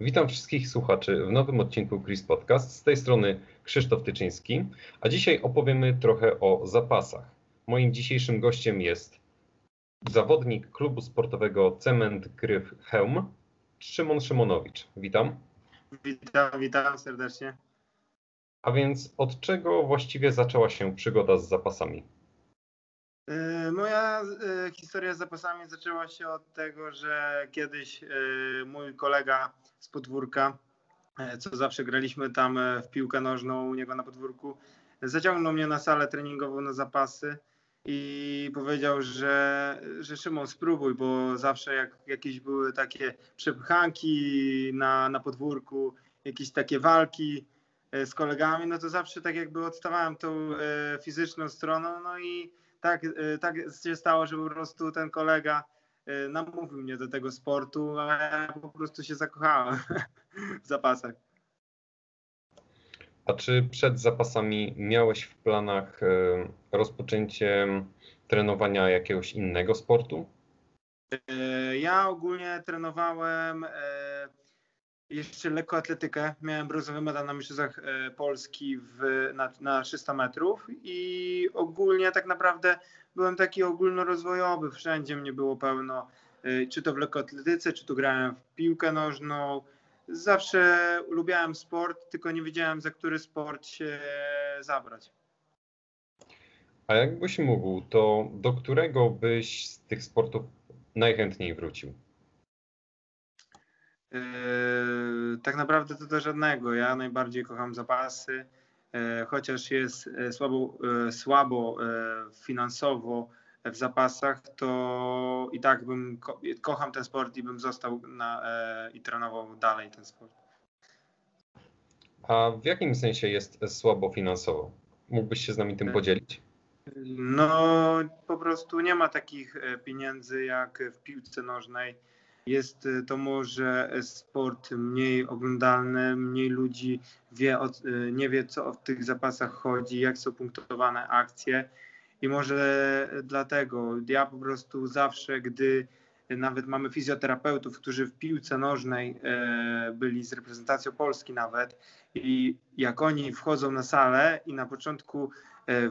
Witam wszystkich słuchaczy w nowym odcinku Chris Podcast. Z tej strony Krzysztof Tyczyński, a dzisiaj opowiemy trochę o zapasach. Moim dzisiejszym gościem jest zawodnik klubu sportowego Cement Gryf Hełm, Szymon Szymonowicz. Witam. Witam, witam serdecznie. A więc od czego właściwie zaczęła się przygoda z zapasami? E, moja e, historia z zapasami zaczęła się od tego, że kiedyś e, mój kolega z podwórka, co zawsze graliśmy tam w piłkę nożną u niego na podwórku, zaciągnął mnie na salę treningową na zapasy i powiedział, że, że Szymon spróbuj, bo zawsze jak jakieś były takie przepchanki na, na podwórku, jakieś takie walki z kolegami, no to zawsze tak jakby odstawałem tą fizyczną stroną, no i tak, y, tak się stało, że po prostu ten kolega y, namówił mnie do tego sportu, a ja po prostu się zakochałem w zapasach. A czy przed zapasami miałeś w planach y, rozpoczęcie trenowania jakiegoś innego sportu? Ja ogólnie trenowałem jeszcze lekkoatletykę. Miałem brązowy medal na mistrzostwach e, Polski w, na, na 300 metrów i ogólnie tak naprawdę byłem taki ogólnorozwojowy. Wszędzie mnie było pełno, e, czy to w lekkoatletyce, czy to grałem w piłkę nożną. Zawsze lubiałem sport, tylko nie wiedziałem za który sport się zabrać. A jakbyś mógł, to do którego byś z tych sportów najchętniej wrócił? Yy, tak naprawdę to do żadnego. Ja najbardziej kocham zapasy, yy, chociaż jest yy, słabo, słabo finansowo w zapasach, to i tak bym ko kocham ten sport i bym został na, i trenował dalej ten sport. A w jakim sensie jest słabo finansowo? Mógłbyś się z nami tym podzielić? No, po prostu nie ma takich pieniędzy jak w piłce nożnej jest y, to może sport mniej oglądalny, mniej ludzi wie, y, nie wie, co w tych zapasach chodzi, jak są punktowane akcje. I może dlatego ja po prostu zawsze, gdy nawet mamy fizjoterapeutów, którzy w piłce nożnej e, byli z reprezentacją Polski nawet, i jak oni wchodzą na salę i na początku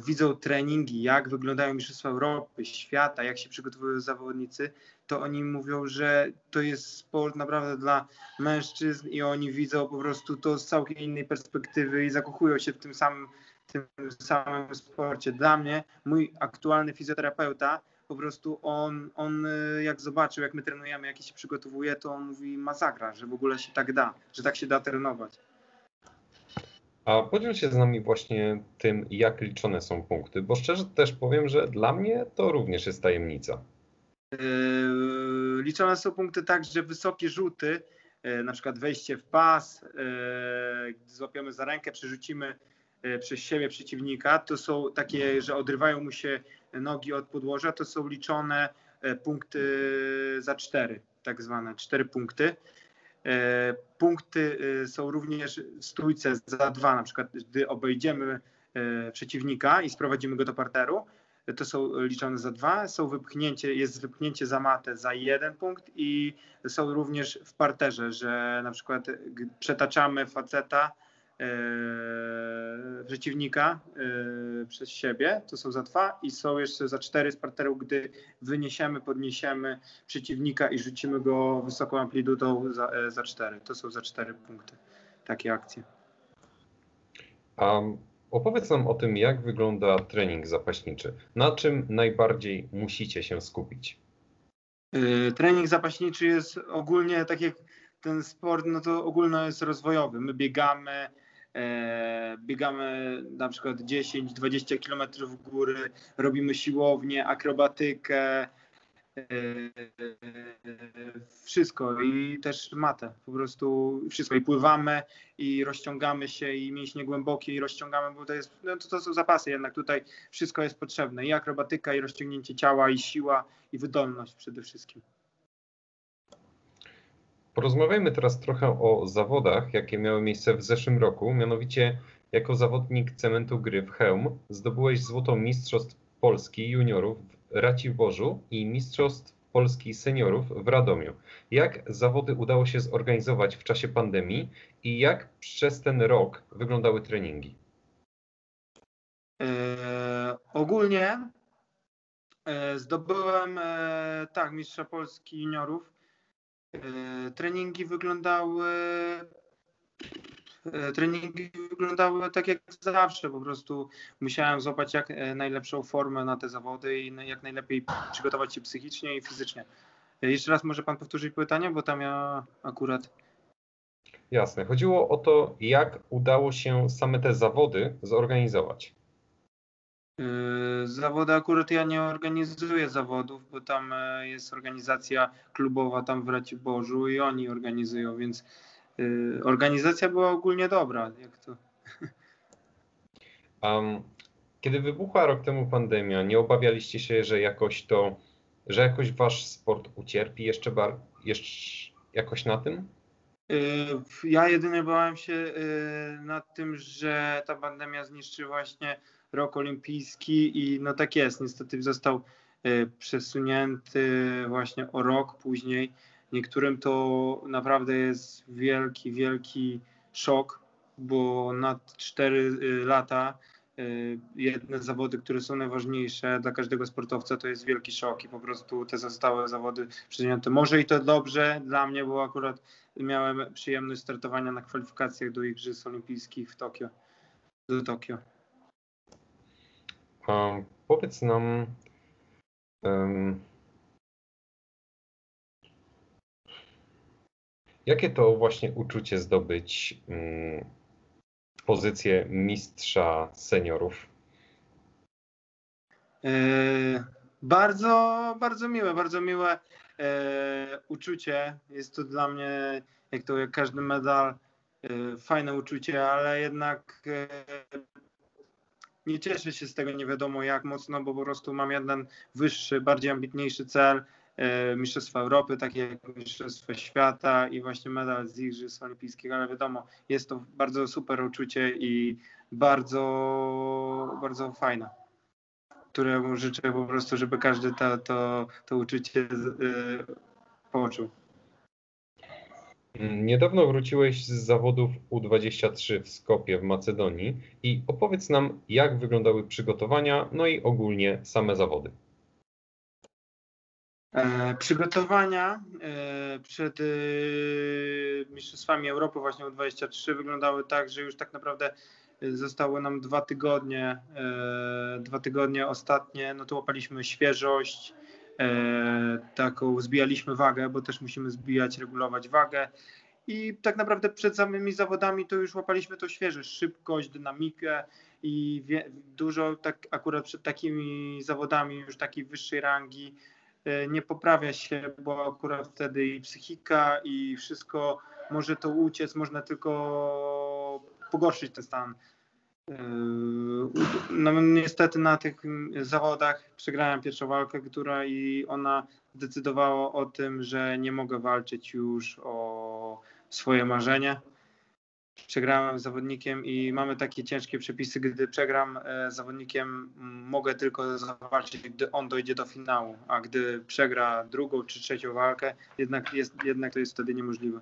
widzą treningi, jak wyglądają Mistrzostwa Europy, świata, jak się przygotowują zawodnicy, to oni mówią, że to jest sport naprawdę dla mężczyzn i oni widzą po prostu to z całkiem innej perspektywy i zakochują się w tym samym, tym samym sporcie. Dla mnie mój aktualny fizjoterapeuta po prostu on, on y, jak zobaczył, jak my trenujemy, jak się przygotowuje, to on mówi masakra, że w ogóle się tak da, że tak się da trenować. A podziel się z nami właśnie tym, jak liczone są punkty, bo szczerze też powiem, że dla mnie to również jest tajemnica. Yy, liczone są punkty tak, że wysokie rzuty, yy, na przykład wejście w pas, yy, gdy złapiemy za rękę, przerzucimy przez siebie przeciwnika, to są takie, że odrywają mu się nogi od podłoża, to są liczone punkty za cztery, tak zwane cztery punkty. Punkty są również w stójce za dwa, na przykład gdy obejdziemy przeciwnika i sprowadzimy go do parteru, to są liczone za dwa, są wypchnięcie, jest wypchnięcie za matę za jeden punkt i są również w parterze, że na przykład przetaczamy faceta e, przeciwnika e, przez siebie, to są za dwa i są jeszcze za cztery z parteru, gdy wyniesiemy, podniesiemy przeciwnika i rzucimy go wysoką amplitudą za, e, za cztery. To są za cztery punkty takie akcje. Um Opowiedz nam o tym, jak wygląda trening zapaśniczy. Na czym najbardziej musicie się skupić? Yy, trening zapaśniczy jest ogólnie, tak jak ten sport, no to ogólno jest rozwojowy. My biegamy, e, biegamy na przykład 10-20 km w góry, robimy siłownię, akrobatykę, wszystko i też matę, po prostu wszystko. I pływamy i rozciągamy się i mięśnie głębokie i rozciągamy, bo to jest, no to, to są zapasy jednak. Tutaj wszystko jest potrzebne. I akrobatyka i rozciągnięcie ciała i siła i wydolność przede wszystkim. Porozmawiajmy teraz trochę o zawodach, jakie miały miejsce w zeszłym roku, mianowicie jako zawodnik cementu gry w Chełm zdobyłeś złotą mistrzostw Polski juniorów Raciborzu i Mistrzostw Polski Seniorów w Radomiu. Jak zawody udało się zorganizować w czasie pandemii i jak przez ten rok wyglądały treningi? E, ogólnie e, zdobyłem e, tak mistrza Polski juniorów. E, treningi wyglądały treningi wyglądały tak jak zawsze, po prostu musiałem złapać jak e, najlepszą formę na te zawody i jak najlepiej przygotować się psychicznie i fizycznie. E, Jeszcze raz może pan powtórzyć pytanie, bo tam ja akurat Jasne. Chodziło o to, jak udało się same te zawody zorganizować. Zawody akurat ja nie organizuję zawodów, bo tam e, jest organizacja klubowa tam w Raciborzu i oni organizują, więc organizacja była ogólnie dobra. Jak to? Um, kiedy wybuchła rok temu pandemia, nie obawialiście się, że jakoś to, że jakoś wasz sport ucierpi jeszcze, bar, jeszcze jakoś na tym? Yy, Ja jedynie bałem się yy, nad tym, że ta pandemia zniszczy właśnie rok olimpijski i no tak jest, niestety został przesunięty właśnie o rok później. Niektórym to naprawdę jest wielki, wielki szok, bo na 4 lata y, jedne zawody, które są najważniejsze dla każdego sportowca, to jest wielki szok i po prostu te zostałe zawody przesunięte. Może i to dobrze dla mnie, bo akurat miałem przyjemność startowania na kwalifikacjach do Igrzysk Olimpijskich w Tokio, do Tokio. Um, powiedz nam, um, jakie to właśnie uczucie zdobyć um, pozycję mistrza seniorów? E, bardzo, bardzo miłe, bardzo miłe e, uczucie. Jest to dla mnie, jak to jak każdy medal, e, fajne uczucie, ale jednak nie cieszę się z tego nie wiadomo jak mocno, bo po prostu mam jeden wyższy, bardziej ambitniejszy cel. E, Mistrzostwa Europy, takie jak Mistrzostwa Świata i właśnie medal z Igrzysk Olimpijskich, ale wiadomo, jest to bardzo super uczucie i bardzo, bardzo fajne któremu życzę po prostu, żeby każdy to, to, to uczucie y, poczuł. Niedawno wróciłeś z zawodów U23 w Skopie w Macedonii i opowiedz nam, jak wyglądały przygotowania, no i ogólnie same zawody. E, przygotowania e, przed e, Mistrzostwami Europy właśnie U23 wyglądały tak, że już tak naprawdę zostały nam dwa tygodnie, dwa tygodnie ostatnie, no to łapaliśmy świeżość, taką zbijaliśmy wagę, bo też musimy zbijać, regulować wagę. I tak naprawdę przed samymi zawodami to już łapaliśmy to świeżość, szybkość, dynamikę i wie, dużo tak akurat przed takimi zawodami już takiej wyższej rangi nie poprawia się, bo akurat wtedy i psychika i wszystko może to uciec, można tylko pogorszyć ten stan. Yy, No niestety na tych zawodach przegrałem pierwszą walkę, która i ona decydowała o tym, że nie mogę walczyć już o swoje marzenie. Przegrałem z zawodnikiem i mamy takie ciężkie przepisy, gdy przegram e, z zawodnikiem, mogę tylko zawalczyć, gdy on dojdzie do finału, a gdy przegra drugą czy trzecią walkę, jednak, jest, jednak to jest wtedy niemożliwe.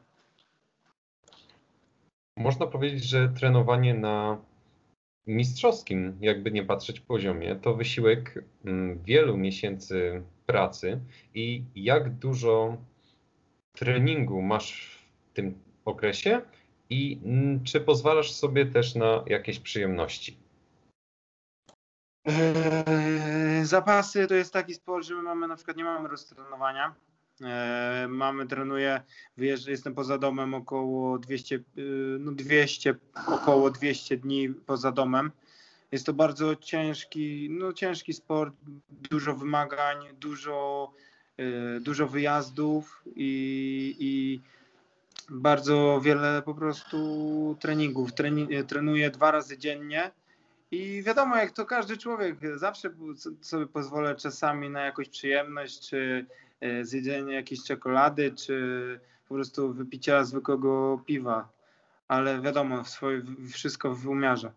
Można powiedzieć, że trenowanie na mistrzowskim, jakby nie patrzeć poziomie, to wysiłek wielu miesięcy pracy i jak dużo treningu masz w tym okresie i mm, czy pozwalasz sobie też na jakieś przyjemności? Eee, Zapasy to jest taki sport, że my mamy na przykład nie mamy roztrenowania. Eee, Mamy, trenuję, jestem poza domem około 200, yy, no 200, około 200 dni poza domem. Jest to bardzo ciężki, no ciężki sport, dużo wymagań, dużo, yy, dużo wyjazdów i, i bardzo wiele po prostu treningów. Treni, trenuję dwa razy dziennie. I wiadomo, jak to każdy człowiek, zawsze sobie pozwolę czasami na jakąś przyjemność, czy e, zjedzenie jakiejś czekolady, czy po prostu wypicia zwykłego piwa. Ale wiadomo, swoje, wszystko w umiarze.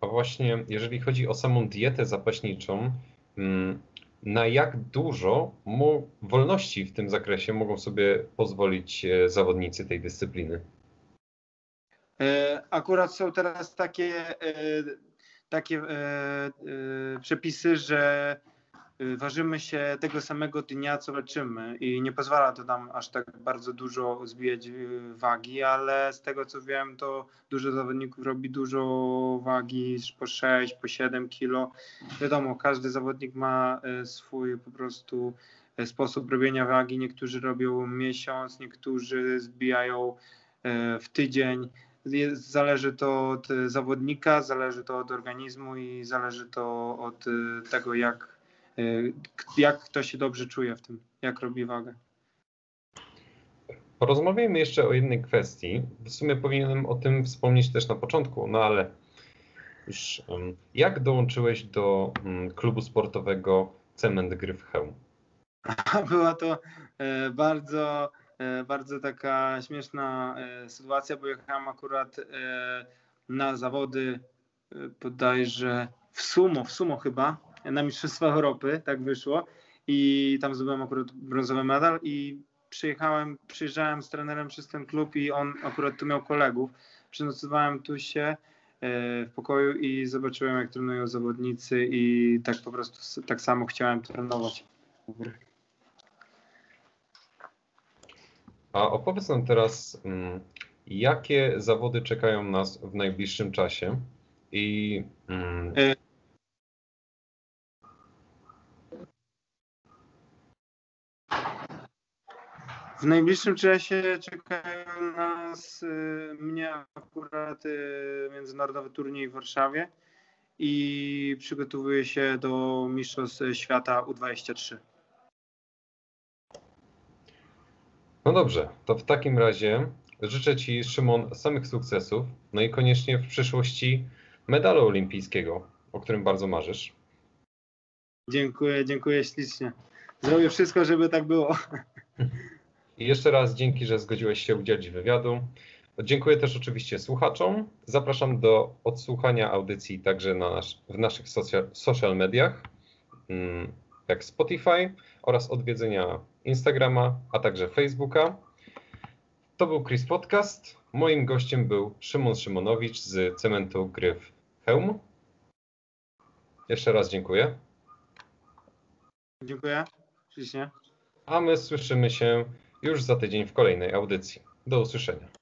A właśnie jeżeli chodzi o samą dietę zapaśniczą, mm, na jak dużo wolności w tym zakresie mogą sobie pozwolić e, zawodnicy tej dyscypliny? E, akurat są teraz takie, e, takie przepisy, że ważymy się tego samego dnia, co leczymy i nie pozwala to nam aż tak bardzo dużo zbijać wagi, ale z tego co wiem, to dużo zawodników robi dużo wagi, po 6, po 7 kilo. Wiadomo, każdy zawodnik ma swój po prostu sposób robienia wagi. Niektórzy robią miesiąc, niektórzy zbijają w tydzień zależy to od zawodnika, zależy to od organizmu i zależy to od tego, jak, jak kto się dobrze czuje w tym, jak robi wagę. Porozmawiajmy jeszcze o jednej kwestii. W sumie powinienem o tym wspomnieć też na początku, no ale już jak dołączyłeś do mm, klubu sportowego Cement Gryfcheł? Była to e, bardzo E, bardzo taka śmieszna e, sytuacja, bo jechałem akurat na zawody bodajże w sumo, w sumo chyba, na Mistrzostwa Europy, tak wyszło i tam zdobyłem akurat brązowy medal i przyjechałem, przyjeżdżałem z trenerem przez ten klub i on akurat tu miał kolegów. Przenocowałem tu się w pokoju i zobaczyłem jak trenują zawodnicy i tak po prostu tak samo chciałem trenować. A opowiedz nam teraz, mm, jakie zawody czekają nas w najbliższym czasie i W najbliższym czasie czekają nas y, mnie akurat y, międzynarodowy turniej w Warszawie i przygotowuję się do Mistrzostw Świata U23. No dobrze, to w takim razie życzę Ci, Szymon, samych sukcesów, no i koniecznie w przyszłości medalu olimpijskiego, o którym bardzo marzysz. Dziękuję, dziękuję ślicznie. Zrobię wszystko, żeby tak było. I jeszcze raz dzięki, że zgodziłeś się udzielić wywiadu. Dziękuję też oczywiście słuchaczom. Zapraszam do odsłuchania audycji także na nasz, w naszych social, social mediach, mm, jak Spotify oraz odwiedzenia Instagrama, a także Facebooka. To był Chris Podcast. Moim gościem był Szymon Szymonowicz z cementu Gryf Hełm. Jeszcze raz dziękuję. Dziękuję. Ślicznie. A my słyszymy się już za tydzień w kolejnej audycji. Do usłyszenia.